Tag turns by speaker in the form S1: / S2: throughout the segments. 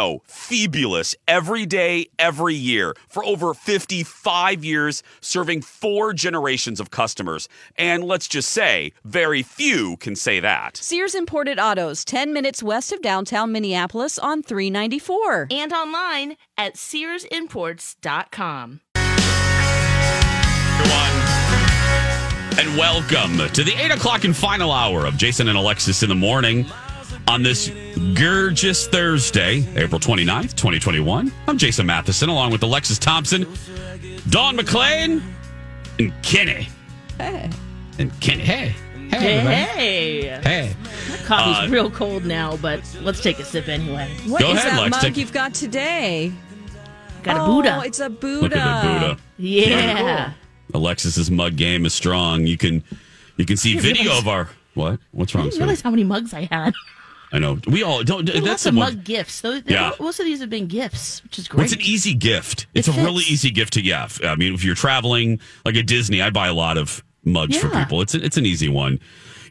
S1: no, fabulous every day, every year for over 55 years, serving four generations of customers. And let's just say, very few can say that.
S2: Sears Imported Autos, 10 minutes west of downtown Minneapolis on 394.
S3: And online at SearsImports.com.
S1: Everyone. And welcome to the 8 o'clock and final hour of Jason and Alexis in the morning on this gorgeous Thursday, April 29th, 2021. I'm Jason Matheson, along with Alexis Thompson, Dawn McLean, and Kenny.
S2: Hey.
S1: And Kenny. Hey.
S3: Hey. Hey.
S1: Hey.
S3: My coffee's uh, real cold now, but let's take a sip anyway.
S2: What
S1: Go
S2: is
S1: ahead,
S2: that
S1: Lex,
S2: mug
S1: take-
S2: you've got today?
S3: Got a Buddha.
S2: oh,
S3: Buddha.
S2: it's a Buddha.
S1: Look at the Buddha.
S3: Yeah.
S1: Alexis's mug game is strong. You can you can see video
S3: realize-
S1: of our what? What's wrong?
S3: I didn't realize how many mugs I had.
S1: I know. We all don't. That's the
S3: mug gifts. Those,
S1: Yeah.
S3: Most of these have been gifts, which is great.
S1: it's an easy gift. It's
S3: It
S1: a really easy gift to yeah. I mean, if you're traveling like at Disney, I buy a lot of mugs for people. It's a, it's an easy one.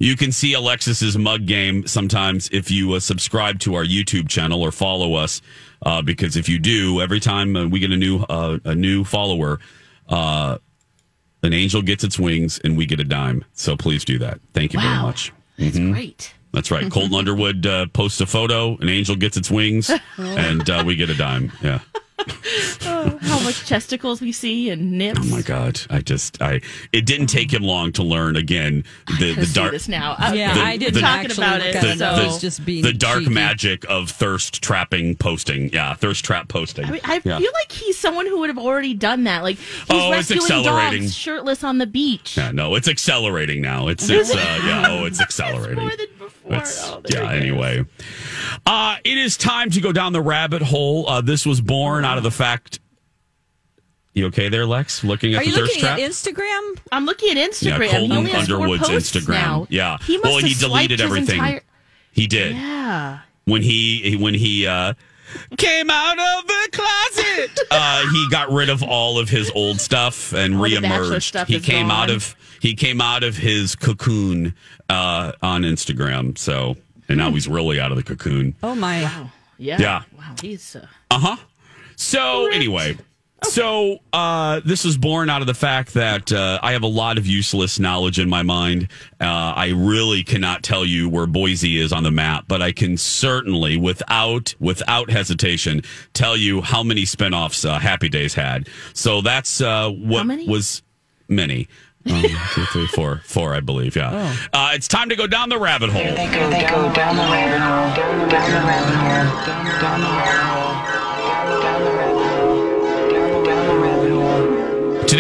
S1: You can see Alexis's mug game sometimes if you uh, subscribe to our YouTube channel or follow us. Uh, because if you do, every time uh, we get a new uh, a new follower, uh, an angel gets its wings and we get a dime. So please do that. Thank you very much.
S3: That's
S1: Mm-hmm.
S3: great.
S1: That's right. Colton Underwood uh, posts a photo, an angel gets its wings, and uh, we get a dime. Yeah.
S3: How much testicles we see and nips.
S1: Oh my god! I just I it didn't take him long to learn again the
S3: I
S1: the
S3: see
S1: dark
S3: this now. I-
S2: Yeah,
S1: The-
S2: I didn't
S1: the-
S3: talking about it,
S2: at it.
S3: so-
S2: I was just being
S1: the dark
S2: cheeky.
S1: magic of thirst trapping posting. Yeah, thirst trap posting.
S3: I, mean, I
S1: yeah.
S3: feel like he's someone who would have already done that. Like he's
S1: Oh, it's
S3: rescuing
S1: accelerating.
S3: dogs shirtless on the beach.
S1: yeah, no, it's accelerating now. It's it's uh, yeah, oh, it's
S3: It's
S1: accelerating.
S3: more than before.
S1: It's-
S3: Oh,
S1: yeah. Anyway, uh, it is time to go down the rabbit hole. Uh, this was born out of the fact. You okay there, Lex? Looking at
S2: Are
S1: the
S2: you
S1: thirst
S2: looking
S1: trap?
S2: at Instagram?
S3: I'm looking at Instagram.
S1: Yeah,
S3: he
S1: Colton
S3: only has four
S1: Underwood's
S3: posts
S1: Instagram.
S3: Now.
S1: Yeah.
S3: he must
S1: Well,
S3: have
S1: he deleted
S3: his
S1: everything.
S3: entire-
S1: He did
S3: Yeah.
S1: when he when he uh, came out of the closet. Uh, he got rid of all of his old stuff and
S3: All the
S1: reemerged.
S3: stuff
S1: He
S3: is
S1: came out of he came out of his cocoon uh, on Instagram. So and now he's really out of the cocoon.
S2: Oh my!
S3: Yeah.
S1: Yeah.
S3: Wow. He's. Uh,
S1: Uh huh. So anyway, so uh, this was born out of the fact that uh, I have a lot of useless knowledge in my mind. Uh, I really cannot tell you where Boise is on the map, but I can certainly, without without hesitation, tell you how many spinoffs uh, Happy Days had. So that's uh, what
S3: many?
S1: was many. Um, two, three, four, four, I believe. Yeah. Uh, it's time to go down the rabbit hole.
S4: They go, they go down the rabbit hole, down the rabbit hole, down the down the rabbit hole,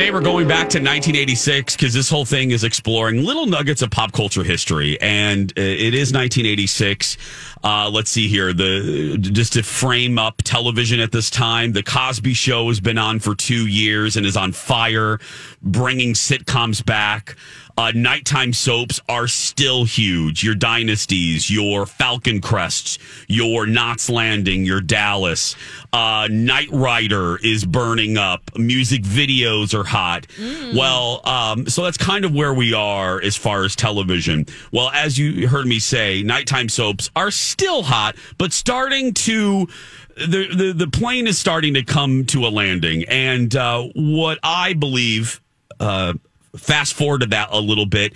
S1: Today we're going back to 1986 because this whole thing is exploring little nuggets of pop culture history, and uh, it is 1986. Uh, let's see here. The just to frame up television at this time, the Cosby Show has been on for two years and is on fire, bringing sitcoms back. Uh, nighttime soaps are still huge. Your dynasties, your Falcon Crests, your Knots Landing, your Dallas. Uh, Knight Rider is burning up. Music videos are hot. Well, um, so that's kind of where we are as far as television. Well, as you heard me say, nighttime soaps are still hot, but starting to the the, the plane is starting to come to a landing. And uh, what I believe uh, fast forward to that a little bit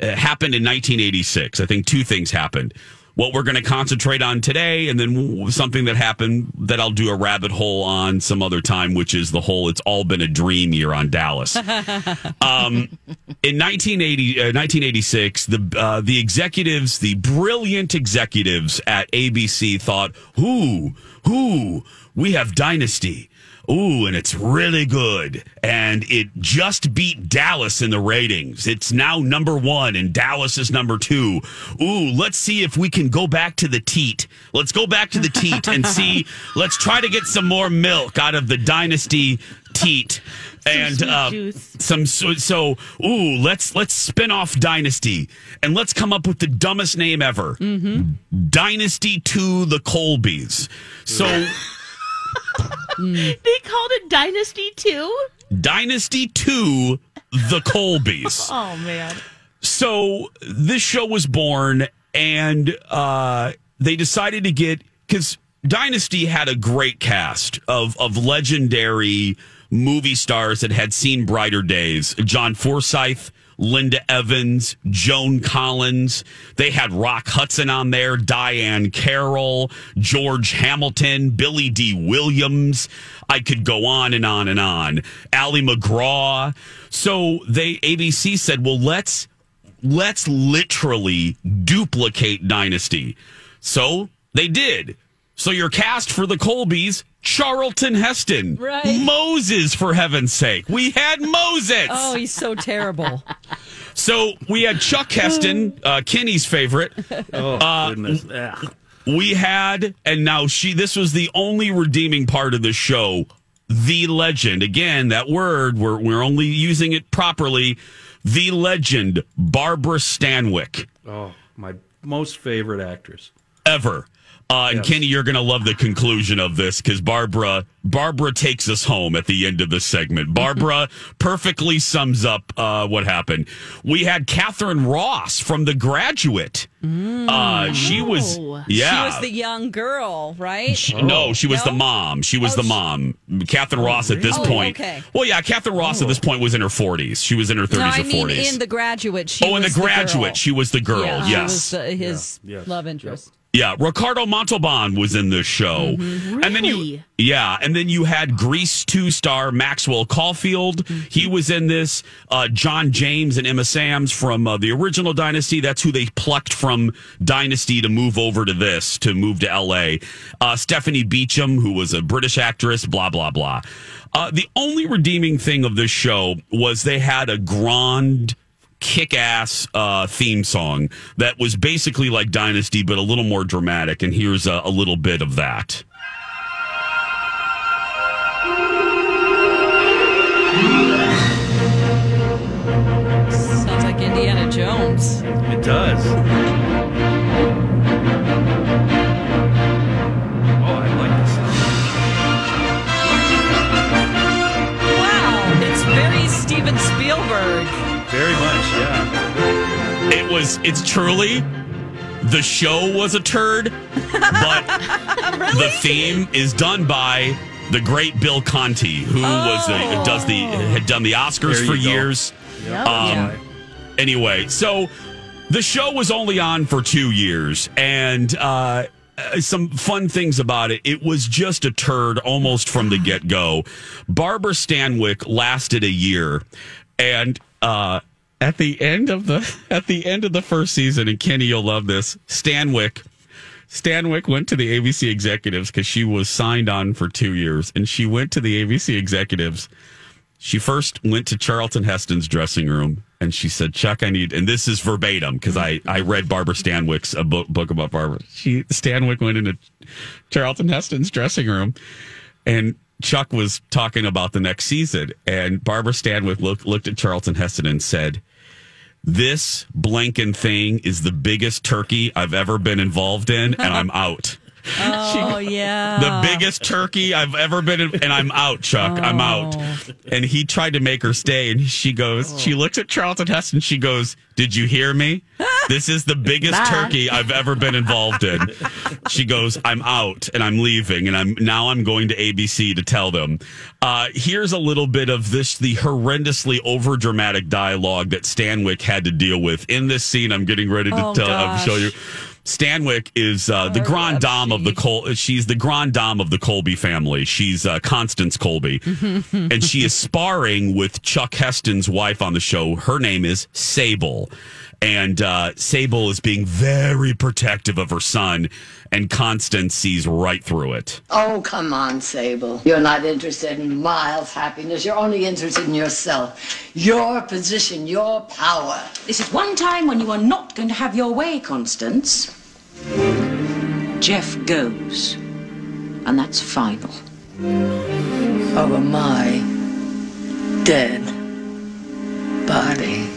S1: uh, happened in 1986 i think two things happened. What we're going to concentrate on today and then something that happened that i'll do a rabbit hole on some other time which is the whole it's all been a dream year on dallas. Um, in 1980, uh, 1986 the uh, the executives the brilliant executives at abc thought who who? We have dynasty Ooh, and it's really good. And it just beat Dallas in the ratings. It's now number one, and Dallas is number two. Ooh, let's see if we can go back to the teat. Let's go back to the teat and see. Let's try to get some more milk out of the dynasty teat. and
S3: sweet
S1: uh, some so, so ooh let's let's spin off dynasty and let's come up with the dumbest name ever dynasty to the colbys so
S3: They called it Dynasty 2?
S1: dynasty 2 the colbys
S3: Oh man.
S1: so this show was born and uh, they decided to get because dynasty had a great cast of of legendary movie stars that had seen brighter days john forsythe linda evans joan collins. They had rock hudson on there diahann carroll george hamilton billy dee Williams. I could go on and on and on. Ali MacGraw. So they abc said well let's let's literally duplicate Dynasty. So they did. So your cast for the Colbys, Charlton Heston.
S2: Right.
S1: Moses, for heaven's sake. We had Moses.
S2: Oh, he's so terrible.
S1: So we had Chuck Heston, uh, Kenny's favorite.
S5: Oh goodness! Ugh.
S1: We had, and now she, this was the only redeeming part of the show. The legend. Again, that word, we're, we're only using it properly. The legend, Barbara Stanwyck.
S5: Oh, my most favorite actress.
S1: ever. Uh, and
S5: Yes.
S1: Kenny, you're going to love the conclusion of this because Barbara Barbara takes us home at the end of the segment. Barbara perfectly sums up uh, what happened. We had Katharine Ross from The Graduate. Uh, she was
S3: Oh.
S1: yeah.
S2: She was the young girl, right?
S1: She- No, she was
S2: No?
S1: the mom. She was
S2: Oh,
S1: the
S2: she-
S1: mom. Katharine Ross at this
S2: Oh,
S1: point.
S2: okay.
S1: Well, yeah, Katharine Ross at this point was in her 40s. She was in her 30s
S2: no, I
S1: or
S2: mean
S1: 40s.
S2: in the graduate. She
S1: oh, in the
S2: was
S1: graduate,
S2: girl.
S1: she was the girl.
S2: Yeah, she
S1: yes.
S2: was uh, his
S5: Yeah, yes.
S2: love interest.
S1: Yeah, Ricardo Montalban was in this show.
S2: Mm-hmm.
S1: And then you Yeah, and then you had Grease 2 star Maxwell Caulfield.
S2: Mm-hmm.
S1: He was in this. Uh, John James and Emma Samms from uh, the original Dynasty. That's who they plucked from Dynasty to move over to this, to move to LA. Uh, Stephanie Beacham, who was a British actress, blah, blah, blah. Uh, the only redeeming thing of this show was they had a grand kick ass uh, theme song that was basically like Dynasty, but a little more dramatic. And here's a, a little bit of that.
S2: Sounds like Indiana Jones.
S5: It does. Oh, I like this.
S2: Wow, it's very Steven Spielberg.
S5: Very much.
S1: It was. It's truly. The show was a turd, but the theme is done by the great Bill Conti, who was the does the had done the Oscars for
S5: go.
S1: years.
S3: Yep.
S1: Um, Anyway, so the show was only on for two years, and uh, uh, some fun things about it. It was just a turd almost from the get go. Barbara Stanwyck lasted a year, and uh, at the end of the at the end of the first season, and Kenny, you'll love this. Stanwick, Stanwyck went to the ABC executives because she was signed on for two years, and she went to the ABC executives she first went to Charlton Heston's dressing room and she said, Chuck, I need, and this is verbatim because I, I read Barbara Stanwyck's a book, book about Barbara. She, Stanwyck went into Charlton Heston's dressing room and Chuck was talking about the next season. And Barbara Stanwyck looked, looked at Charlton Heston and said, This blanking thing is the biggest turkey I've ever been involved in, and I'm out.
S2: Oh, yeah.
S1: the biggest turkey I've ever been in, and I'm out, Chuck. I'm out. And he tried to make her stay, and she goes, she looks at Charlton Heston, she goes, Did you hear me? This is the biggest
S3: Bye.
S1: turkey I've ever been involved in. She goes, I'm out and I'm leaving, and I'm now I'm going to ABC to tell them. Uh, here's a little bit of this the horrendously over dramatic dialogue that Stanwyck had to deal with in this scene. I'm getting ready to
S2: Oh,
S1: tell,
S2: gosh.
S1: show you. Stanwyck is uh, the grand dame of the Col. She's the grand dame of the Colby family. She's uh, Constance Colby, and she is sparring with Chuck Heston's wife on the show. Her name is Sable, and uh, Sable is being very protective of her son, and Constance sees right through it.
S6: Oh, come on, Sable. You're not interested in Miles' happiness. You're only interested in yourself, your position, your power.
S7: This is one time when you are not going to have your way, Constance. Jeff goes. And that's final.
S6: Over my dead body.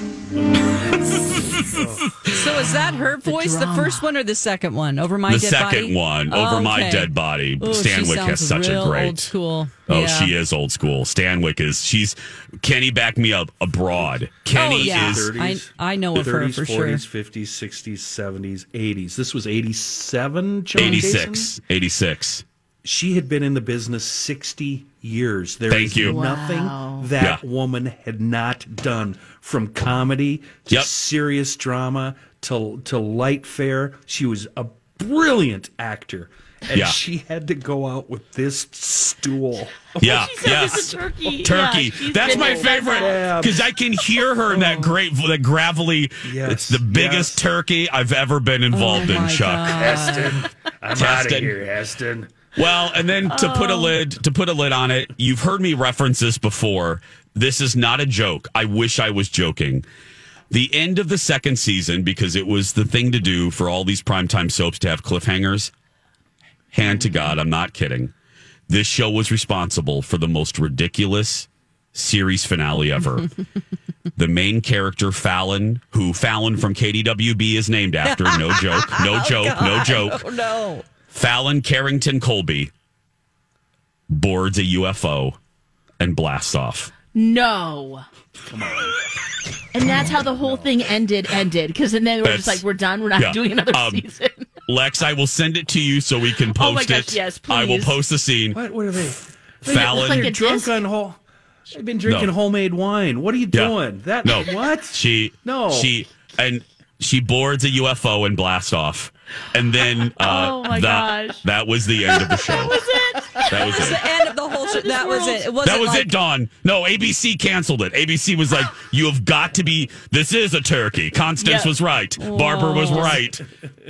S2: So is that her voice, the, first one or the second one? Over my dead body.
S1: the
S2: dead
S1: second
S2: body?
S1: one, over my dead body.
S2: Ooh, she
S1: Stanwyck has
S2: sounds
S1: such a great
S2: old school.
S1: Oh,
S2: Yeah.
S1: she is old school. Stanwyck is she's Kenny back me up abroad. Oh, Kenny
S2: Oh, yeah.
S1: is
S2: I- I know of her
S5: 30s,
S2: for sure.
S5: 40s, 50s, 60s, 70s, 80s. This was 87, John Jason?
S1: 86. 86.
S5: She had been in the business 60 years. There
S1: Thank
S5: is
S1: you.
S5: nothing
S3: Wow.
S5: that
S1: Yeah.
S5: woman had not done from comedy to
S1: Yep.
S5: serious drama to, to light fare. She was a brilliant actor. And
S1: Yeah.
S5: she had to go out with this stool.
S1: Yeah,
S3: She
S1: yes.
S3: it's a turkey.
S1: Turkey.
S3: Yeah, she's
S1: my favorite because I can hear her in that oh. great, that gravelly.
S5: Yes,
S1: It's the biggest
S5: yes.
S1: turkey I've ever been involved oh in,
S2: Oh my
S1: Chuck.
S5: Heston, I'm out of
S1: Heston.
S5: here, Heston.
S1: Well, and then to put a oh. lid to put a lid on it, you've heard me reference this before. This is not a joke. I wish I was joking. The end of the second season, because it was the thing to do for all these primetime soaps to have cliffhangers. Hand to God, I'm not kidding. This show was responsible for the most ridiculous series finale ever. the main character, Fallon, who Fallon from KDWB is named after. No joke. No oh, joke. No joke.
S2: Oh, no.
S1: Fallon Carrington Colby boards a UFO and blasts off.
S3: No. Come on. And that's how the whole thing ended. Ended because then they were just like, "We're done. We're not
S1: yeah.
S3: doing another
S1: Um,
S3: season."
S1: Lex, I will send it to you so we can
S3: Oh my
S1: post
S3: gosh,
S1: it.
S3: yes,
S1: I will
S3: please.
S1: post the scene.
S5: What? What are they?
S1: Fallon.
S3: like
S5: You're
S3: a
S5: drunk
S3: disc?
S5: on whole. I've been drinking
S1: No.
S5: homemade wine. What are you
S1: Yeah.
S5: doing? That
S1: No.
S5: what?
S1: She
S5: No.
S1: She and she boards a UFO and blasts off. And then uh
S3: Oh my
S1: that,
S3: gosh.
S1: that was the end of the show.
S3: That was it.
S1: That was
S2: That's
S1: it.
S2: the end of the whole show. That was it. It
S1: That was
S2: like,
S1: it, Dawn. No, ABC canceled it. ABC was like, "You have got to be. This is a turkey." Constance
S3: Yeah.
S1: was right. Barbara was right.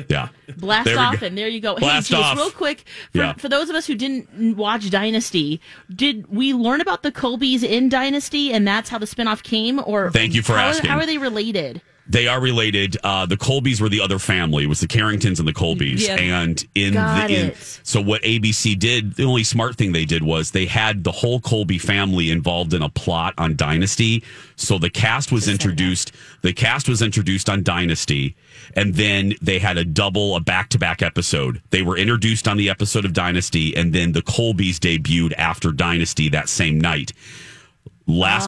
S1: Yeah.
S3: Blast off,
S1: go.
S3: and there you go.
S1: Blast
S3: hey, Jace,
S1: off.
S3: real quick, for,
S1: Yeah.
S3: for those of us who didn't watch Dynasty, did we learn about the Colbys in Dynasty, and that's how the spinoff came? Or
S1: Thank you for
S3: how,
S1: asking.
S3: How are they related?
S1: They are related. Uh, the Colbys were the other family. It was the Carringtons and the Colbys.
S2: Yeah.
S1: And in
S3: Got
S1: the in, so what ABC did, the only smart thing they did was they had the whole Colby family involved in a plot on Dynasty. So the cast was introduced. The cast was introduced on Dynasty, and then they had a double, a back to back episode. They were introduced on the episode of Dynasty, and then the Colbys debuted after Dynasty that same night. Last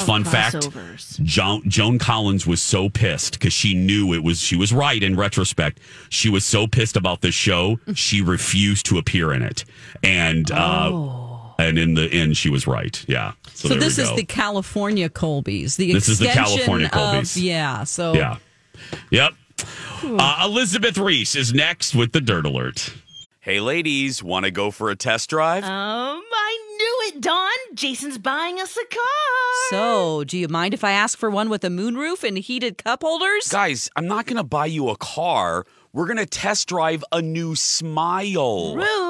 S1: Fun fact: Joan, Joan Collins was so pissed because she knew it was she was right in retrospect. She was so pissed about this show, she refused to appear in it, and uh, and in the end, she was right. Yeah. So,
S2: So, this is the California Colbys. The
S1: This is the
S2: extension
S1: California
S2: of-
S1: Colbys.
S2: yeah. So
S1: Yeah. Yep. Uh, Elizabeth Ries is next with the Dirt Alert. Hey, ladies, want to go for a test drive?
S3: Um, I knew it, Dawn. Jason's buying us a car.
S2: So, do you mind if I ask for one with a moonroof and heated cup holders?
S1: Guys, I'm not going to buy you a car. We're going to test drive a new smile.
S3: Rude.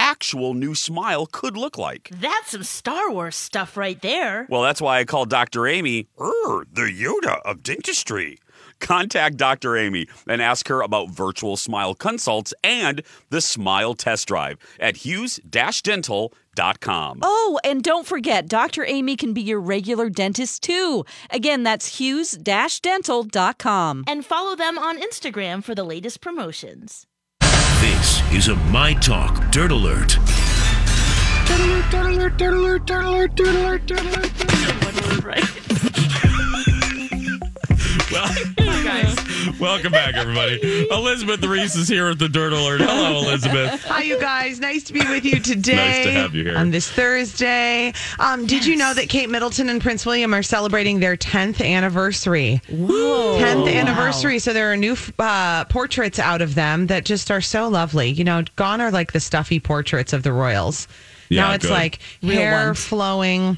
S1: actual new smile could look like.
S3: That's some Star Wars stuff right there.
S1: Well, that's why I call Dr. Amy er, the Yoda of dentistry. Contact Dr. Amy and ask her about virtual smile consults and the smile test drive at hughes-dental.com.
S2: Oh, and don't forget, Dr. Amy can be your regular dentist too. Again, that's hughes-dental.com.
S3: And follow them on Instagram for the latest promotions.
S8: This is a My Talk Dirt Alert.
S1: Well, welcome back, everybody. Elizabeth Ries is here at the Dirt Alert. Hello, Elizabeth.
S9: Hi, you guys. Nice to be with you today.
S1: Nice to have you here.
S9: On this Thursday. Um, Did you know that Kate Middleton and Prince William are celebrating their 10th anniversary?
S2: Whoa.
S9: 10th anniversary. So there are new uh, portraits out of them that just are so lovely. You know, gone are like the stuffy portraits of the royals.
S1: Yeah,
S9: now it's
S1: good.
S9: like
S2: Real
S9: hair
S2: ones.
S9: flowing.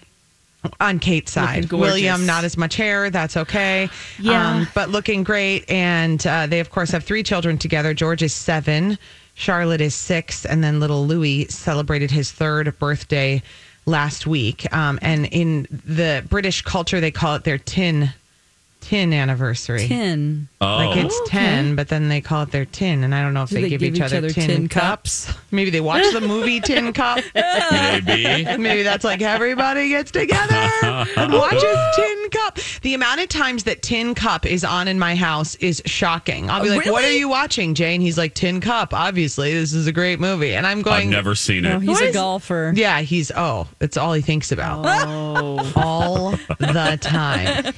S9: On Kate's side, William not as much hair. That's okay.
S3: Yeah.
S9: Um, but looking great. And uh, they, of course, have three children together. George is seven, Charlotte is six, and then little Louis celebrated his third birthday last week. Um, and in the British culture, they call it their tin tin anniversary.
S2: Tin. Oh.
S9: Like it's
S2: Oh, okay.
S9: 10, but then they call it their tin. And I don't know if they,
S2: they
S9: give,
S2: give
S9: each,
S2: each
S9: other,
S2: other
S9: tin,
S2: tin
S9: cups. Maybe they watch the movie Tin Cup.
S1: Maybe.
S9: Maybe that's like everybody gets together and watches Tin Cup. The amount of times that Tin Cup is on in my house is shocking. I'll be
S2: Oh,
S9: like, "What are you watching, Jane?" He's like, "Tin Cup." Obviously, this is a great movie, and I'm going.
S1: I've never seen it.
S2: Oh, he's
S9: What
S2: a
S9: is-
S2: golfer.
S9: Yeah, he's oh, it's all he thinks about Oh. all the time.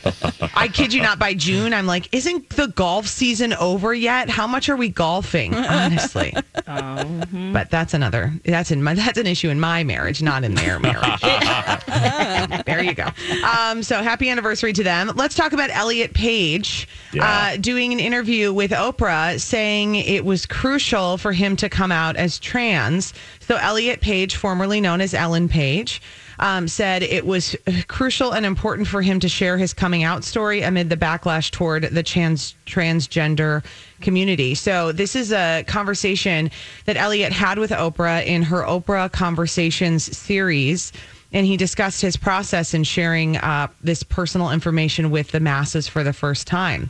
S9: I kid you not. By June, I'm like, isn't the golf season over yet? How much are we golfing? Honestly, but that's another. That's in my. That's an issue in my marriage, not in their marriage. there you go. Um, so happy anniversary to them. Let's talk about Elliot Page uh, doing an interview with Oprah saying it was crucial for him to come out as trans. So Elliot Page, formerly known as Ellen Page, um, said it was crucial and important for him to share his coming out story amid the backlash toward the trans transgender community. So this is a conversation that Elliot had with Oprah in her Oprah Conversations series. And he discussed his process in sharing uh, this personal information with the masses for the first time.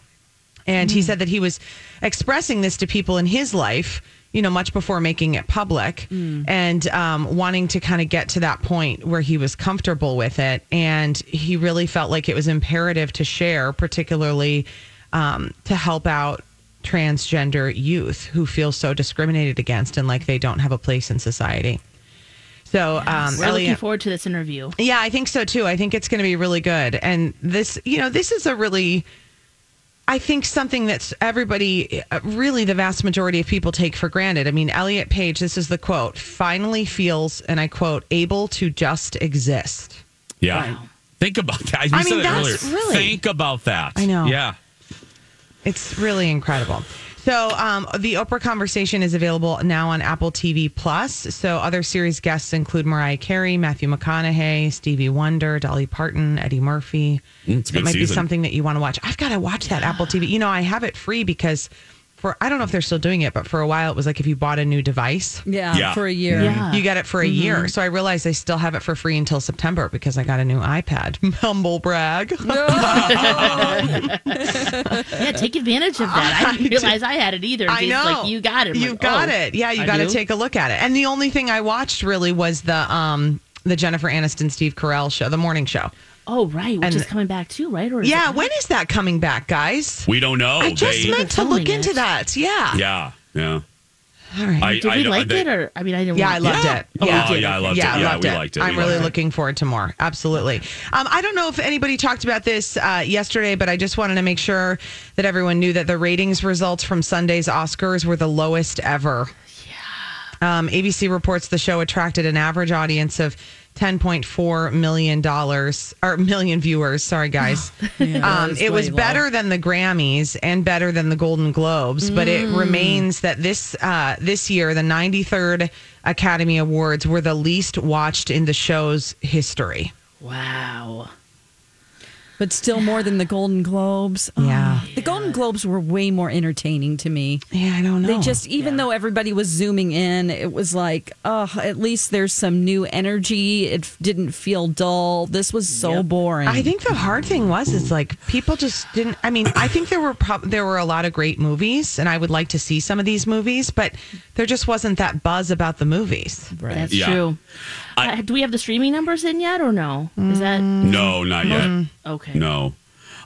S9: And he said that he was expressing this to people in his life, you know, much before making it public and um, wanting to kind of get to that point where he was comfortable with it. And he really felt like it was imperative to share, particularly um, to help out transgender youth who feel so discriminated against and like they don't have a place in society. So, um,
S3: We're looking forward to this interview.
S9: yeah, I think so too. I think it's going to be really good. And this, you know, this is a really, I think something that's everybody, uh, really the vast majority of people take for granted. I mean, Elliot Page, this is the quote, finally feels, and I quote, able to just exist.
S1: Yeah. Think about that. You
S9: I
S1: said
S9: mean,
S1: it
S9: that's
S1: earlier.
S9: really-
S1: Think about that.
S9: I know.
S1: Yeah.
S9: It's really incredible. So, um, the Oprah conversation is available now on Apple TV Plus. So, other series guests include Mariah Carey, Matthew McConaughey, Stevie Wonder, Dolly Parton, Eddie Murphy.
S1: Mm,
S9: it might be something that you want to watch. I've got to watch that Apple TV. You know, I have it free because for I don't know if they're still doing it, but for a while it was like if you bought a new device,
S2: Yeah, Yeah. for a year. Yeah.
S9: you get it for a
S2: Mhm.
S9: year. So I realized I still have it for free until September because I got a new iPad. Humble brag.
S3: yeah, take advantage of that. I didn't realize I had it either.
S9: I know.
S3: Like, you got it. I'm
S9: You
S3: like,
S9: got
S3: oh,
S9: it. Yeah, you got to take a look at it. And the only thing I watched really was the um the Jennifer Aniston Steve Carell show, the morning show.
S3: Oh, right. Which
S9: And-
S3: is coming back too, right? Or is
S9: Yeah,
S3: it-
S9: when is that coming back, guys?
S1: We don't know.
S9: I just
S1: They-
S9: meant to look into that. Yeah.
S1: Yeah. Yeah.
S9: All right.
S1: I-
S3: Did we
S1: I-
S3: like
S1: they-
S3: it, or I mean, I didn't.
S9: Yeah, I loved it.
S1: Oh,
S9: Yeah,
S1: yeah, I loved
S9: yeah,
S1: it. Yeah,
S9: loved
S1: we
S9: it.
S1: liked it.
S9: I'm
S1: We
S9: really
S1: it.
S9: looking forward to more. Absolutely. Um, I don't know if anybody talked about this uh, yesterday, but I just wanted to make sure that everyone knew that the ratings results from Sunday's Oscars were the lowest ever. Yeah. Um, ABC reports the show attracted an average audience of. $10.4 million or million viewers. Sorry, guys.
S2: Yeah,
S9: um,
S2: that's
S9: it was
S2: way low.
S9: better than the Grammys and better than the Golden Globes, but it
S2: Mm.
S9: remains that this uh, this year the 93rd Academy Awards were the least watched in the show's history.
S3: Wow.
S2: But still more than the Golden Globes. Oh,
S9: Yeah.
S2: Ah, the Golden Globes were way more entertaining to me.
S9: Yeah, I don't know.
S2: They just, even though everybody was zooming in, it was like, oh, at least there's some new energy. It f- didn't feel dull. This was so boring.
S9: I think the hard thing was is like people just didn't. I mean, I think there were prob- there were a lot of great movies, and I would like to see some of these movies, but there just wasn't that buzz about the movies.
S3: That's
S1: Yeah.
S3: true. Uh, do we have the streaming numbers in yet, or no? Is that
S1: No, not yet.
S3: okay?
S1: No.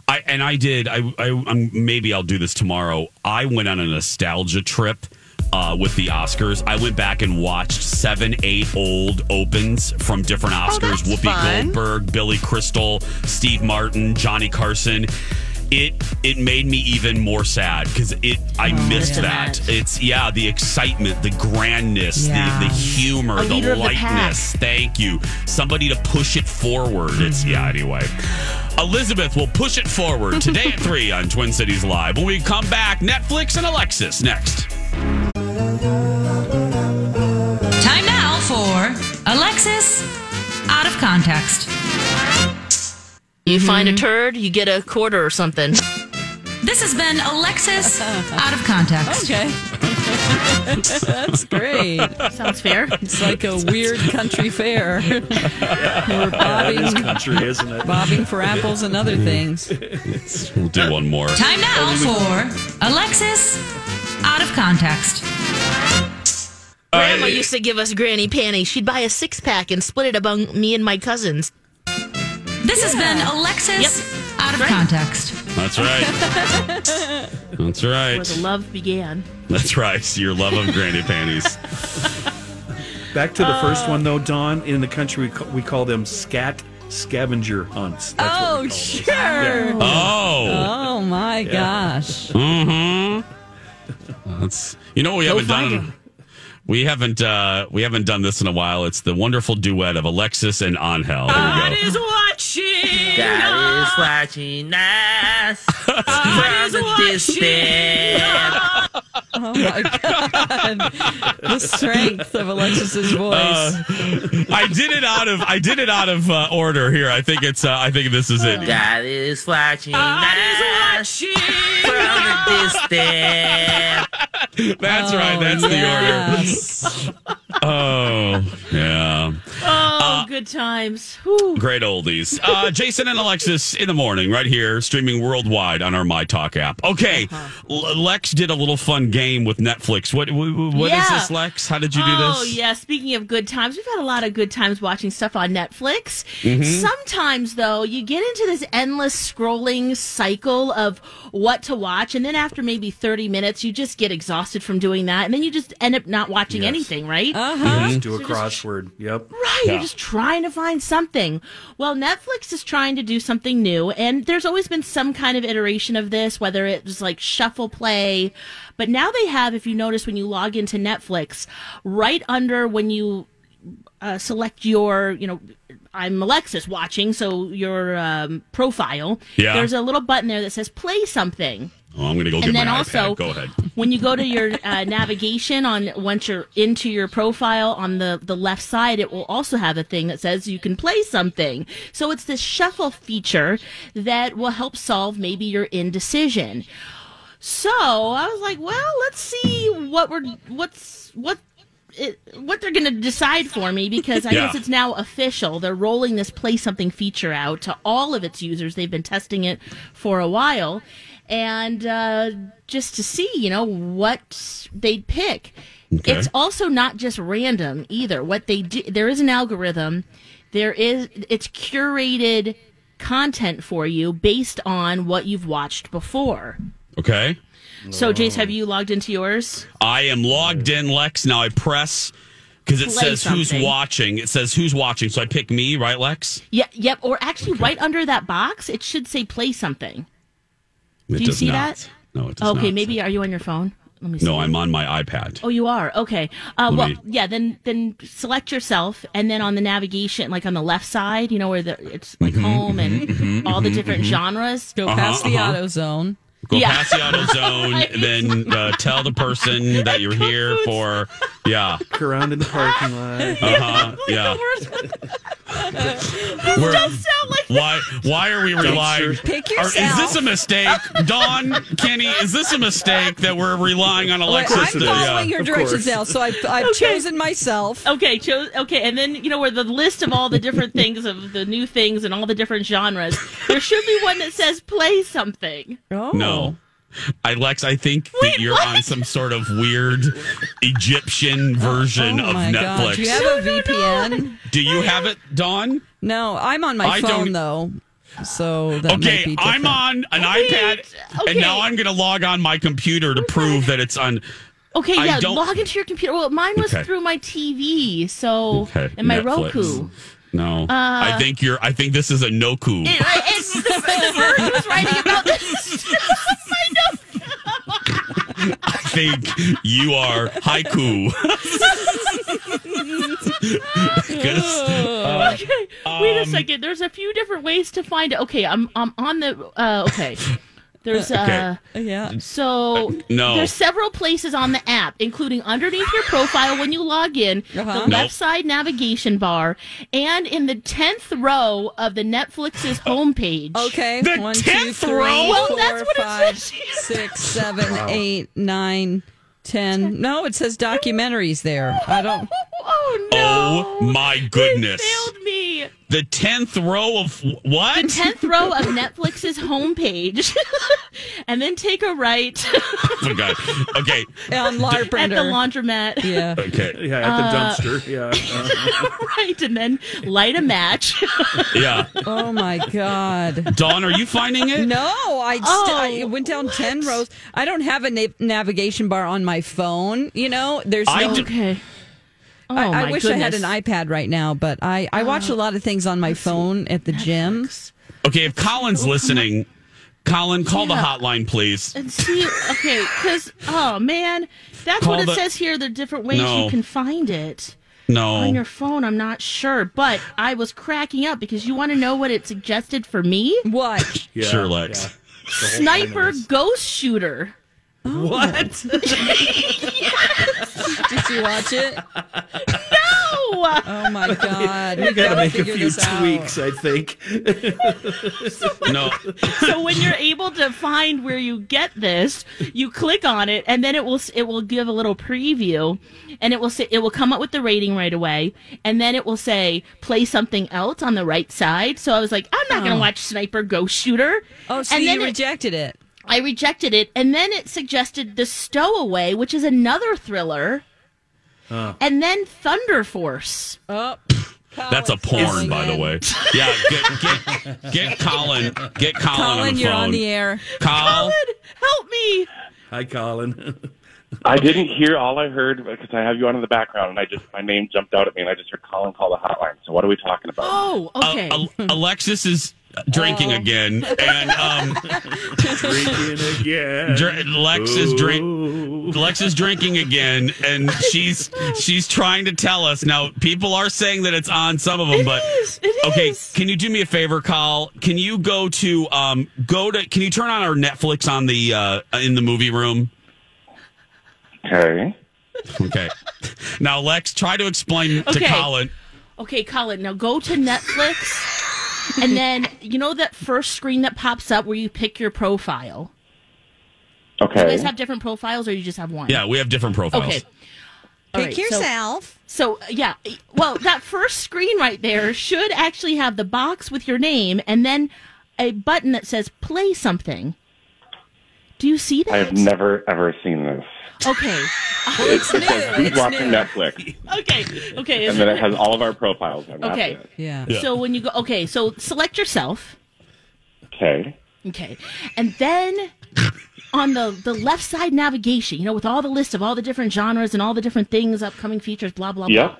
S1: I and I did. I, I I'm, maybe I'll do this tomorrow. I went on a nostalgia trip uh, with the Oscars. I went back and watched seven, eight old opens from different Oscars.
S9: that's
S1: Whoopi
S9: fun.
S1: Goldberg, Billy Crystal, Steve Martin, Johnny Carson. It it made me even more sad because it I oh, missed
S3: yeah.
S1: that. It's yeah, the excitement, the grandness,
S9: Yeah.
S1: the the humor, the
S3: leader of the
S1: lightness. Thank you. Somebody to push it forward. It's yeah. Mm-hmm. Anyway, Elizabeth will push it forward today at three on Twin Cities Live. When we come back, Netflix and Alexis next.
S10: Time now for Alexis Out of Context.
S3: You find
S9: Mm-hmm.
S3: a turd, you get a quarter or something.
S10: This has been Alexis Out of Context.
S2: Okay. That's great.
S3: Sounds fair.
S2: It's like a weird country fair. We're
S5: That is
S2: bobbing,
S5: country, isn't it?
S2: bobbing for apples and other things.
S1: We'll do one more.
S10: Time now for Alexis Out of Context.
S3: Grandma used to give us granny panties. She'd buy a six pack and split it among me and my cousins.
S10: This has been Alexis Out of Context.
S1: That's right. That's right.
S3: Where the love began.
S1: That's right. Your love of granny panties.
S5: Back to the first one, though, Dawn. In the country, we call, we call them scat scavenger hunts. That's
S2: Oh,
S5: we call them.
S2: sure.
S1: Oh.
S2: Oh, my gosh.
S1: Mm-hmm. That's you know what we
S3: Go
S1: haven't done.
S3: him.
S1: We haven't uh we haven't done this in a while. It's the wonderful duet of Alexis and Angel. There we go.
S3: Watching.
S11: God is watching us from the distance.
S2: Oh, my God. The strength of Alexis's voice.
S1: Uh, I did it out of I did it out of uh, order here. I think it's uh, I think this is it.
S11: God is watching us from the distance.
S1: That's right. That's
S2: yes.
S1: the order. Oh yeah.
S3: Oh
S1: Uh,
S3: good times. Whew.
S1: Great oldies. Uh, Jason and Alexis in the morning, right here, streaming worldwide on our My Talk app. Okay, L- Lex did a little fun game with Netflix. What what, what is
S3: Yeah.
S1: this, Lex? How did you do
S3: Oh,
S1: this?
S3: Oh yeah. Speaking of good times, we've had a lot of good times watching stuff on Netflix.
S1: Mhm.
S3: Sometimes, though, you get into this endless scrolling cycle of what to watch. And then after maybe 30 minutes, you just get exhausted from doing that. And then you just end up not watching
S5: Yes.
S3: anything, right?
S5: uh-huh you just do a crossword. Yep.
S3: Right, you're just trying to find something. Well, Netflix is trying to do something new, and there's always been some kind of iteration of this, whether it was like shuffle play. But now they have, if you notice when you log into Netflix, right under when you uh, select your, you know, I'm Alexis watching, so your um, profile,
S1: Yeah.
S3: there's a little button there that says play something.
S1: Oh, I'm going to go
S3: And
S1: get
S3: then
S1: my
S3: also-
S1: iPad. Go ahead.
S3: When you go to your uh, navigation on once you're into your profile on the the left side, it will also have a thing that says you can play something. So it's this shuffle feature that will help solve maybe your indecision. So I was like, well, let's see what we're what's what. It, what they're going to decide for me because I
S12: Yeah.
S3: guess it's now official. They're rolling this play something feature out to all of its users. They've been testing it for a while, and uh, just to see, you know, what they'd pick.
S12: Okay.
S3: It's also not just random either. What they do, there is an algorithm. There is it's curated content for you based on what you've watched before.
S1: Okay.
S3: So, Jace, have you logged into yours?
S1: I am logged in, Lex. Now I press because it
S3: Play
S1: says who's watching. It says who's watching. So I pick me, right, Lex?
S3: Yeah, yep. Or actually, right under that box, it should say "play something."
S1: It
S3: Do you
S1: does
S3: see
S1: not.
S3: that?
S1: No, it does
S3: Okay,
S1: not.
S3: maybe are you on your phone? Let me see.
S1: No, I'm on my iPad.
S3: Oh, you are. Okay. Uh,
S1: Let
S3: well,
S1: me-
S3: yeah. Then then select yourself, and then on the navigation, like on the left side, you know where the it's like
S1: Mhm,
S3: home and
S1: mhm,
S3: all the different genres.
S2: Go
S1: Uh-huh,
S2: past the
S1: uh-huh.
S2: auto zone.
S1: Go
S3: Yeah.
S1: past the auto zone, then uh, tell the person that you're here for. Yeah.
S5: Look around in the parking lot.
S1: Uh huh. Yeah. We're-
S3: does sound like
S1: why? Why are we relying?
S2: Pick
S1: Are- is this a mistake, Dawn, Kenny? Is this a mistake that we're relying on
S2: Wait,
S1: Alexis?
S2: I'm
S1: to,
S2: following
S1: yeah.
S2: your directions now, so I've, I've chosen myself.
S3: Okay, cho- okay, and then you know where the list of all the different things of the new things and all the different genres. There should be one that says "play something."
S2: Oh.
S1: No. I Lex, I think that you're on some sort of weird Egyptian version
S2: oh
S1: of Netflix.
S2: God. Do you have a VPN?
S1: Do you have it, Dawn?
S2: No, I'm on my
S1: I don't-
S2: phone though. So that might
S1: Okay,
S2: be
S1: I'm on an iPad, and now I'm going to log on my computer to prove that it's on.
S3: Okay,
S1: I
S3: yeah,
S1: don't-
S3: log into your computer. Well, mine was
S1: Okay.
S3: through my TV, so
S1: Okay,
S3: and my
S1: Netflix.
S3: Roku.
S1: No,
S3: Uh,
S1: I think you're. I think this is a no coup.
S3: It, it's the, the Verge was writing about this. I
S1: think you are haiku. uh,
S3: okay, wait a
S1: um,
S3: second. There's a few different ways to find it. Okay, I'm I'm on the. Uh, okay, there's uh.
S2: Yeah.
S3: So
S1: no.
S3: there's several places on the app, including underneath your profile when you log in,
S2: Uh-huh.
S3: the
S1: Nope.
S3: left side navigation bar, and in the tenth row of the Netflix's homepage.
S2: Okay.
S1: The
S2: One, two,
S1: 10th
S2: three,
S1: row?
S3: Well,
S2: four,
S3: that's what it
S2: five,
S3: says.
S2: six, seven,
S5: Wow.
S2: eight, nine, ten. No, it says documentaries there. I don't.
S3: Oh no!
S1: oh my goodness!
S3: Failed me.
S1: The tenth row of what?
S3: The tenth row of Netflix's homepage, and then take a right
S1: Oh god. Okay.
S2: On
S3: at the laundromat.
S2: Yeah.
S1: Okay.
S5: Yeah, at the
S3: Uh,
S5: dumpster. Yeah.
S3: Right, and then light a match.
S1: Yeah.
S2: Oh my God.
S1: Dawn, are you finding it?
S2: No, I, st-
S3: Oh,
S2: I went down 10 rows. I don't have a na- navigation bar on my phone. You know, there's
S1: I
S2: no.
S1: do-
S3: okay. Oh,
S2: I, I
S3: my
S2: wish I had an.
S3: Uh,
S2: iPad right now, but I, I watch a lot of things on my phone at the gym.
S1: Okay, if Colin's listening, Colin, call the hotline, please.
S3: And see, okay, because oh man, that's
S1: Call
S3: what it
S1: the-
S3: says here. There are different ways
S1: No.
S3: you can find it
S1: No.
S3: on your phone. I'm not sure, but I was cracking up because you want to know what it suggested for me?
S2: What?
S5: yeah,
S1: Sure, Lex.
S5: yeah.
S3: Sniper
S5: point of this.
S3: ghost shooter.
S5: What?
S2: Did you watch it?
S3: No,
S2: Oh my God.
S5: We got to make a few
S2: this out.
S5: tweaks, I think.
S1: No.
S3: so when you're able to find where you get this, you click on it, and then it will it will give a little preview, and it will say it will come up with the rating right away, and then it will say play something else on the right side. So I was like, I'm not going
S2: Oh.
S3: to watch Sniper Ghost Shooter.
S2: Oh, so
S3: and
S2: you
S3: then it-
S2: rejected it.
S3: I rejected it, and then it suggested The Stowaway, which is another thriller, and then Thunder Force.
S2: Oh.
S1: That's a porn, by the way. Yeah, get get get Colin, get Colin, on
S2: Colin,
S1: the
S2: you're
S1: phone.
S2: on the air.
S1: Colin,
S3: Help me!
S5: Hi, Colin.
S12: I didn't hear all I heard because I have you on in the background, and I just my name jumped out at me, and I just heard Colin call the hotline. So what are we talking about?
S3: Oh, okay.
S1: Uh, Alexis is drinking
S2: Oh.
S1: again, and um,
S5: Drinking again.
S1: Dr- Lex is drink. Lex is drinking again, and she's she's trying to tell us now. People are saying that it's on some of them, but okay. Can you do me a favor, Carl? Can you go to um go to? Can you turn on our Netflix on the uh in the movie room?
S12: Okay.
S1: Okay. Now, Lex, try to explain to Colin.
S3: Okay, Colin, now go to Netflix, and then you know that first screen that pops up where you pick your profile. Okay. Do you guys have different profiles, or you just have one?
S1: Yeah, we have different profiles.
S3: Okay. All
S2: Pick
S3: right, so-
S2: yourself.
S3: So, yeah, well, that first screen right there should actually have the box with your name and then a button that says play something. Do you see that?
S12: I have never ever seen this.
S3: Okay.
S12: Oh, it's, it says who's watching Netflix,
S3: Okay. Okay.
S12: and then it has all of our profiles. And that's
S3: Okay.
S12: it.
S2: Yeah.
S3: So when you go, okay, so select yourself.
S12: Okay.
S3: Okay. And then on the the left side navigation, you know, with all the list of all the different genres and all the different things, upcoming features, blah blah
S12: Yep.
S3: blah.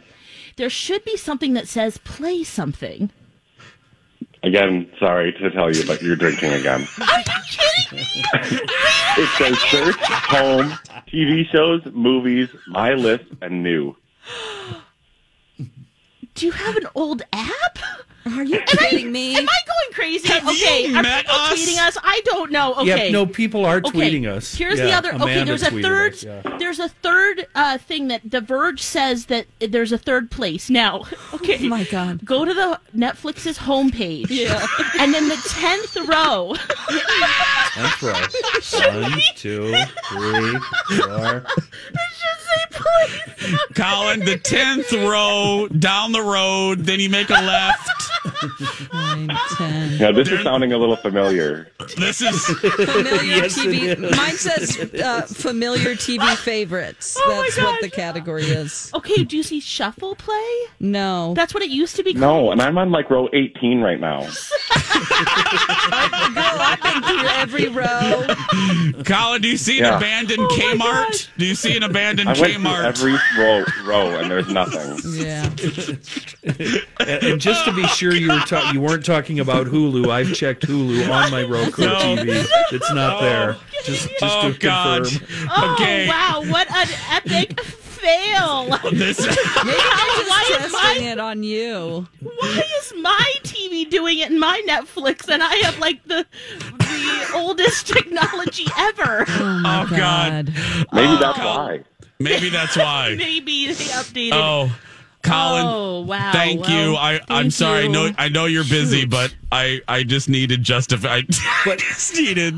S3: There should be something that says play something.
S12: Again, sorry to tell you, but you're drinking again.
S3: Are you kidding me?
S12: It says search, home, TV shows, movies, my list, and new.
S3: Do you have an old app?
S2: Are you kidding me?
S3: Am I going crazy?
S1: Have
S3: okay,
S1: you
S3: are
S1: met
S3: people
S1: us?
S3: tweeting us? I don't know. Okay.
S5: Yeah, no, people are
S3: Okay,
S5: tweeting us.
S3: Here's
S5: Yeah,
S3: the other. okay, there's a third.
S5: us, yeah.
S3: There's a third uh, thing that The Verge says that there's a third place. Now, okay.
S2: Oh my God.
S3: Go to the Netflix's homepage.
S2: Yeah.
S3: And then the tenth row.
S5: That's right. One, two, three, four.
S3: it should say please.
S1: Colin, the tenth row down the road, then you make a left.
S2: Nine, ten.
S12: Now, this is sounding a little familiar.
S1: This is
S2: Familiar
S5: Yes,
S2: TV.
S5: is.
S2: Mine says uh, familiar TV favorites.
S3: Oh my
S2: That's what the category is.
S3: Okay, do you see shuffle play?
S2: No.
S3: That's what it used to be called.
S12: No, and I'm on like row 18 right now.
S2: Girl, I've been through every row.
S1: Colin. Do you see an
S12: Yeah.
S1: abandoned
S3: Oh
S1: Kmart? Do you see an abandoned
S12: I went
S1: Kmart?
S12: every row, row, and there's nothing.
S2: Yeah.
S5: And, and just to be sure you were ta- you weren't talking about Hulu, I've checked Hulu on my Roku
S1: No.
S5: TV. It's not oh, there. Just just
S1: oh
S5: to
S1: God.
S5: confirm.
S3: Oh
S1: Okay.
S3: wow! What an epic fail!
S1: This.
S2: Maybe
S3: Why
S2: I'm
S3: is
S2: just testing
S3: my-
S2: it on you.
S3: Why is my TV doing it in my Netflix and I have like the the oldest technology ever?
S1: Oh, oh God.
S12: Maybe that's
S1: Oh.
S12: why.
S1: Maybe that's why.
S3: Maybe they updated.
S1: Oh, Colin.
S3: Oh, wow.
S1: Thank
S3: Well,
S1: you. I, I'm
S3: thank
S1: sorry. I know
S3: you.
S1: I know you're busy, but I I just needed justify. I just needed.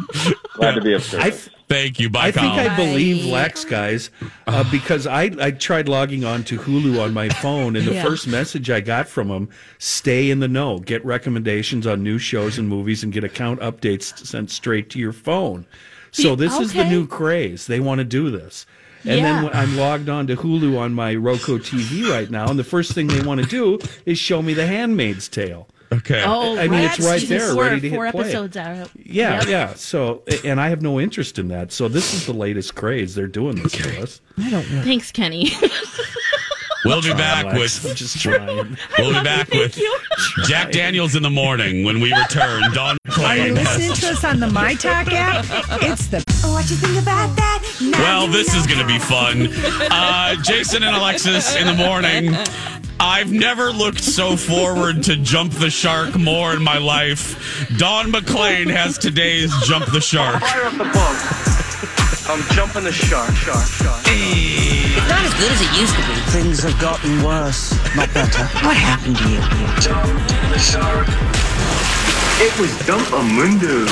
S12: Glad to be of
S5: I,
S12: service.
S1: Thank you. Bye,
S5: I think
S1: Colin.
S5: I believe Lex, guys, uh, because I, I tried logging on to Hulu on my phone, and the
S2: Yeah.
S5: first message I got from them stay in the know, get recommendations on new shows and movies, and get account updates sent straight to your phone. So
S3: The-
S5: this is the new craze. They want to do this. And
S3: Yeah.
S5: then when I'm logged on to Hulu on my Roku TV right now, and the first thing they want to do is show me The Handmaid's Tale.
S1: Okay.
S3: Oh,
S5: I mean, it's right there,
S3: four,
S5: ready to hit
S3: Four
S5: play.
S3: episodes out.
S5: Yeah,
S3: Yep.
S5: yeah. So, and I have no interest in that. So this is the latest craze. They're doing this to us. I don't know.
S3: Thanks, Kenny.
S1: We'll be back
S5: Lex,
S1: with
S5: I'm just trying.
S1: we'll be back with Jack Daniels in the morning when we return. Dawn
S13: Are you listening to us on the My Talk app? It's the What you think about that?
S1: Well, this is going to be fun. Uh, Jason and Alexis in the morning. I've never looked so forward to Jump the Shark more in my life. Dawn McClain has today's Jump the Shark.
S14: Fire up the book. I'm jumping the shark, shark, shark.
S15: It's not as good as it used to be. Things have gotten worse, not better. What happened to you?
S14: Jump the shark. It was Dumpamundo.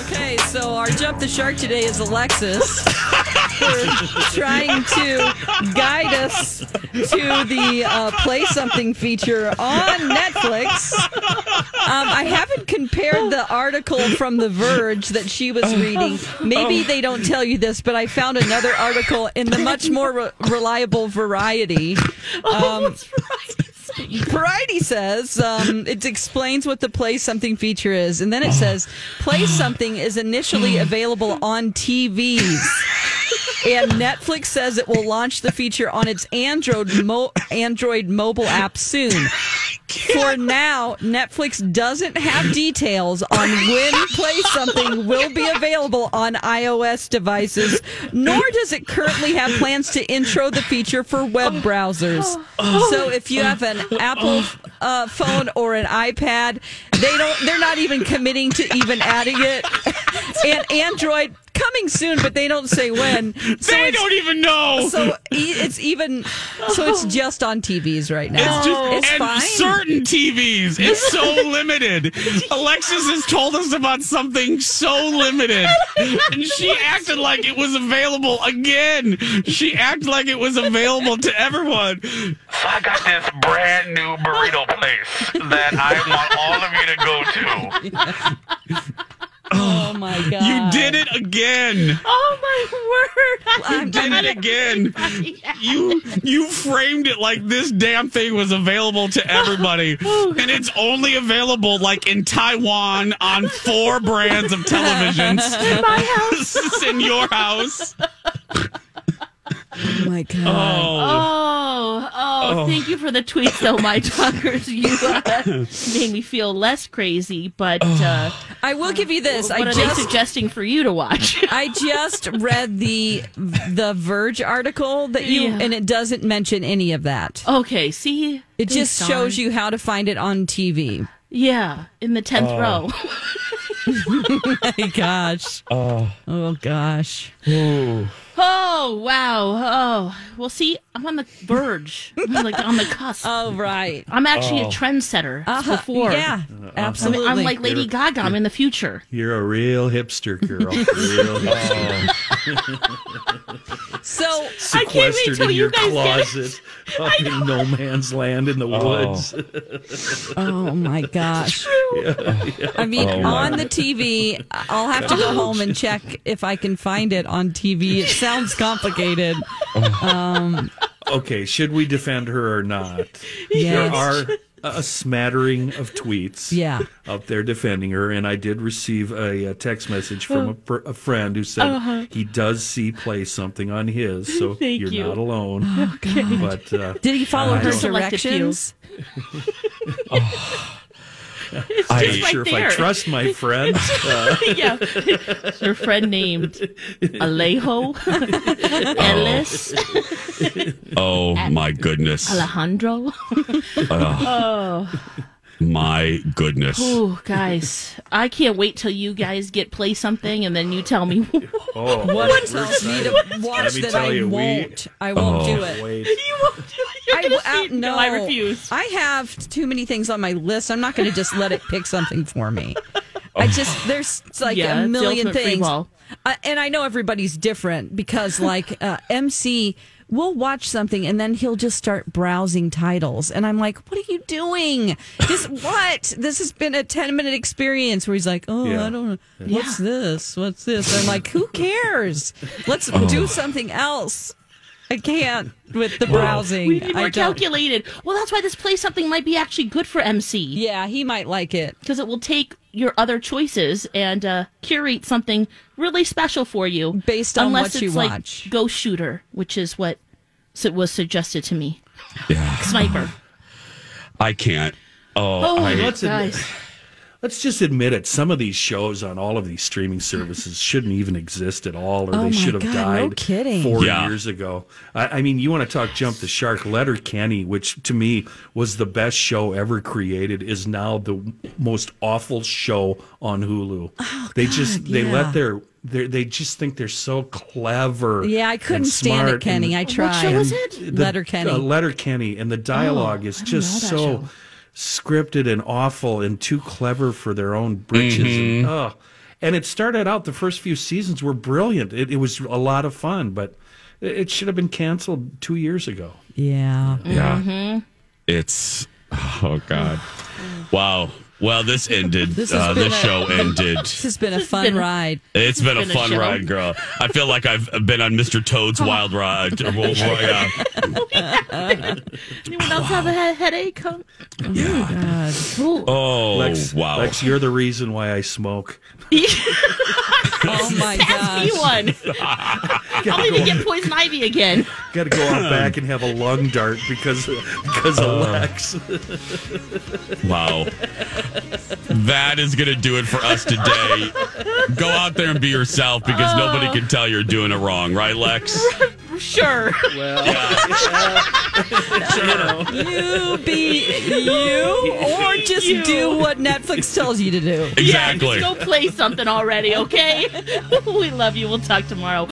S2: Okay, so our jump the shark today is Alexis. We're trying to guide us to the uh, play something feature on Netflix. Um, I haven't compared the article from The Verge that she was reading. Maybe they don't tell you this, but I found another article in the much more re- reliable Variety. Um, Variety says um, it explains what the Play Something feature is, and then it says Play Something is initially available on TVs. And Netflix says it will launch the feature on its Android mo- Android mobile app soon. For now, Netflix doesn't have details on when Play Something will be available on iOS devices, nor does it currently have plans to intro the feature for web browsers. So if you have an Apple uh, phone or an iPad, they don't. They're not even committing to even adding it. And Android coming soon, but they don't say when. So
S1: They
S2: it's-
S1: don't even know.
S2: So e- it's even. So it's just on TVs right now.
S1: It's just
S2: it's
S1: and
S2: fine.
S1: certain TVs. It's so limited. Alexis has told us about something so limited, and she acted like it was available again. She acted like it was available to everyone.
S14: So I got this brand new burrito place that I want all of you to go to.
S2: Oh my god!
S1: You did it again.
S3: Oh my word!
S1: You did it again. You you framed it like this damn thing was available to everybody, oh, and it's only available like in Taiwan on four brands of televisions.
S3: In my house.
S1: In your house.
S2: Oh my god!
S3: Oh, oh,
S1: Oh.
S3: thank you for the tweets, though, my talkers. You uh, made me feel less crazy, but uh,
S2: I will give you this.
S3: what
S2: I
S3: are
S2: just
S3: they suggesting for you to watch?
S2: I just read the the Verge article that you
S3: Yeah.
S2: and it doesn't mention any of that.
S3: Okay, see,
S2: It just shows
S3: Dawn.
S2: you how to find it on TV.
S3: Yeah, in the tenth
S2: Oh.
S3: row.
S2: oh my gosh.
S5: Oh.
S2: Oh gosh.
S3: Oh wow! Oh well, see, I'm on the verge. I'm like on the cusp.
S2: Oh right.
S3: I'm actually
S5: Oh.
S3: a trendsetter.
S2: Uh-huh.
S3: Before,
S2: Yeah,
S5: Uh-huh.
S2: absolutely.
S3: I'm like Lady
S5: You're-
S3: Gaga. I'm in the future.
S5: You're a real hipster girl. Real hipster.
S2: So
S3: I can't wait
S5: Sequestered
S3: till
S5: in
S3: you
S5: your
S3: guys get
S5: closet up in no man's land in the woods.
S2: Oh my gosh.
S5: Yeah, yeah.
S2: I mean,
S5: Oh,
S2: on the TV, I'll have to go home and check if I can find it on TV. It sounds complicated. Um,
S5: okay, should we defend her or not?
S2: Yes.
S5: There are a smattering of tweets
S2: Yeah.
S5: out there defending her, and I did receive a, a text message from a, a friend who said
S3: Uh-huh.
S5: he does see play something on his, so
S3: Thank
S5: you're
S3: you.
S5: not alone.
S2: Oh, God.
S5: But uh,
S2: Did he follow
S5: I
S2: her
S5: don't-
S3: Selected few.
S2: directions?
S3: It's
S5: I
S3: just
S5: ain't
S3: right
S5: sure
S3: there.
S5: if I trust my friend. Uh,
S3: yeah. Your friend named Alejo, Ellis,
S1: Oh my goodness.
S3: Alejandro.
S1: Oh,
S3: Oh,
S1: my goodness.
S3: Ooh, guys, I can't wait till you guys get play something and then you tell me.
S5: oh,
S2: What
S5: we're
S2: tells me to watch
S5: Let me
S2: that
S5: tell
S2: I
S5: you,
S2: won't? I won't
S1: Oh.
S2: do it.
S5: Wait.
S3: you won't do it. Gonna
S2: uh,
S3: see
S2: no,
S3: I refuse.
S2: I have too many things on my list. I'm not going to just let it pick something for me. I just there's like
S3: Yeah,
S2: a million things, uh, and I know everybody's different because like uh, MC will watch something and then he'll just start browsing titles, and I'm like, what are you doing? This what? This has been a 10 minute experience where he's like, oh,
S5: Yeah.
S2: I don't know, what's
S3: Yeah.
S2: this? What's this? I'm like, who cares? Let's
S3: Oh.
S2: do something else. I can't with the browsing.
S3: We need
S2: I
S3: more
S2: don't-
S3: calculated. Well, that's why this play something might be actually good for MC.
S2: Yeah, he might like it.
S3: Because it will take your other choices and uh, curate something really special for you.
S2: Based on
S3: unless
S2: what you
S3: like
S2: watch.
S3: Ghost Shooter, which is what s- was suggested to me.
S1: Yeah.
S3: Sniper.
S1: I can't. Oh,
S3: Oh,
S1: I,
S5: let's admit,
S3: guys.
S5: Let's just admit it. Some of these shows on all of these streaming services shouldn't even exist at all, or
S2: Oh
S5: they should have
S2: God,
S5: died
S2: no kidding.
S5: four
S1: Yeah.
S5: years ago. I, I mean, you want to talk jump the shark? Letterkenny, which to me was the best show ever created, is now the most awful show on Hulu. they just they
S2: Oh, yeah.
S5: let their they they just think they're so clever.
S2: Yeah, I couldn't stand it, Kenny.
S5: and-
S2: I tried.
S3: What show was
S2: it?
S5: the-
S2: Letterkenny.
S5: uh, Letterkenny, and the dialogue
S2: Oh,
S5: is just so
S2: that
S5: scripted and awful and too clever for their own britches.
S1: Mhm.
S5: And, oh. and it started out the first few seasons were brilliant. It, it was a lot of fun, but it, it should have been canceled two years ago.
S2: Yeah.
S1: Yeah. It's oh god. Wow. Well, this ended.
S2: This
S1: uh, this
S2: a-
S1: show ended.
S2: This has been a fun
S3: been-
S2: ride.
S1: It's been,
S3: been
S1: a
S3: a
S1: fun
S3: show.
S1: ride, girl. I feel like I've been on Mr. Toad's Wild Ride.
S3: Anyone else have a headache? Oh,
S5: Yeah.
S3: Ooh.
S1: Oh,
S5: Lex,
S1: wow.
S5: Lex, you're the reason why I smoke.
S2: Oh my
S3: Pass me
S2: gosh.
S3: one. I'll even get poison ivy again.
S5: Got to go out back and have a lung dart because because of
S1: Uh.
S5: Lex.
S1: Wow. That is going to do it for us today. Go out there and be yourself because nobody can tell you're doing it wrong, right, Lex?
S3: Sure.
S5: Well, sure.
S2: You be you, or just
S3: You.
S2: do what Netflix tells you to do.
S1: Exactly.
S3: Yeah, just go play something already, okay? we love you. We'll talk tomorrow.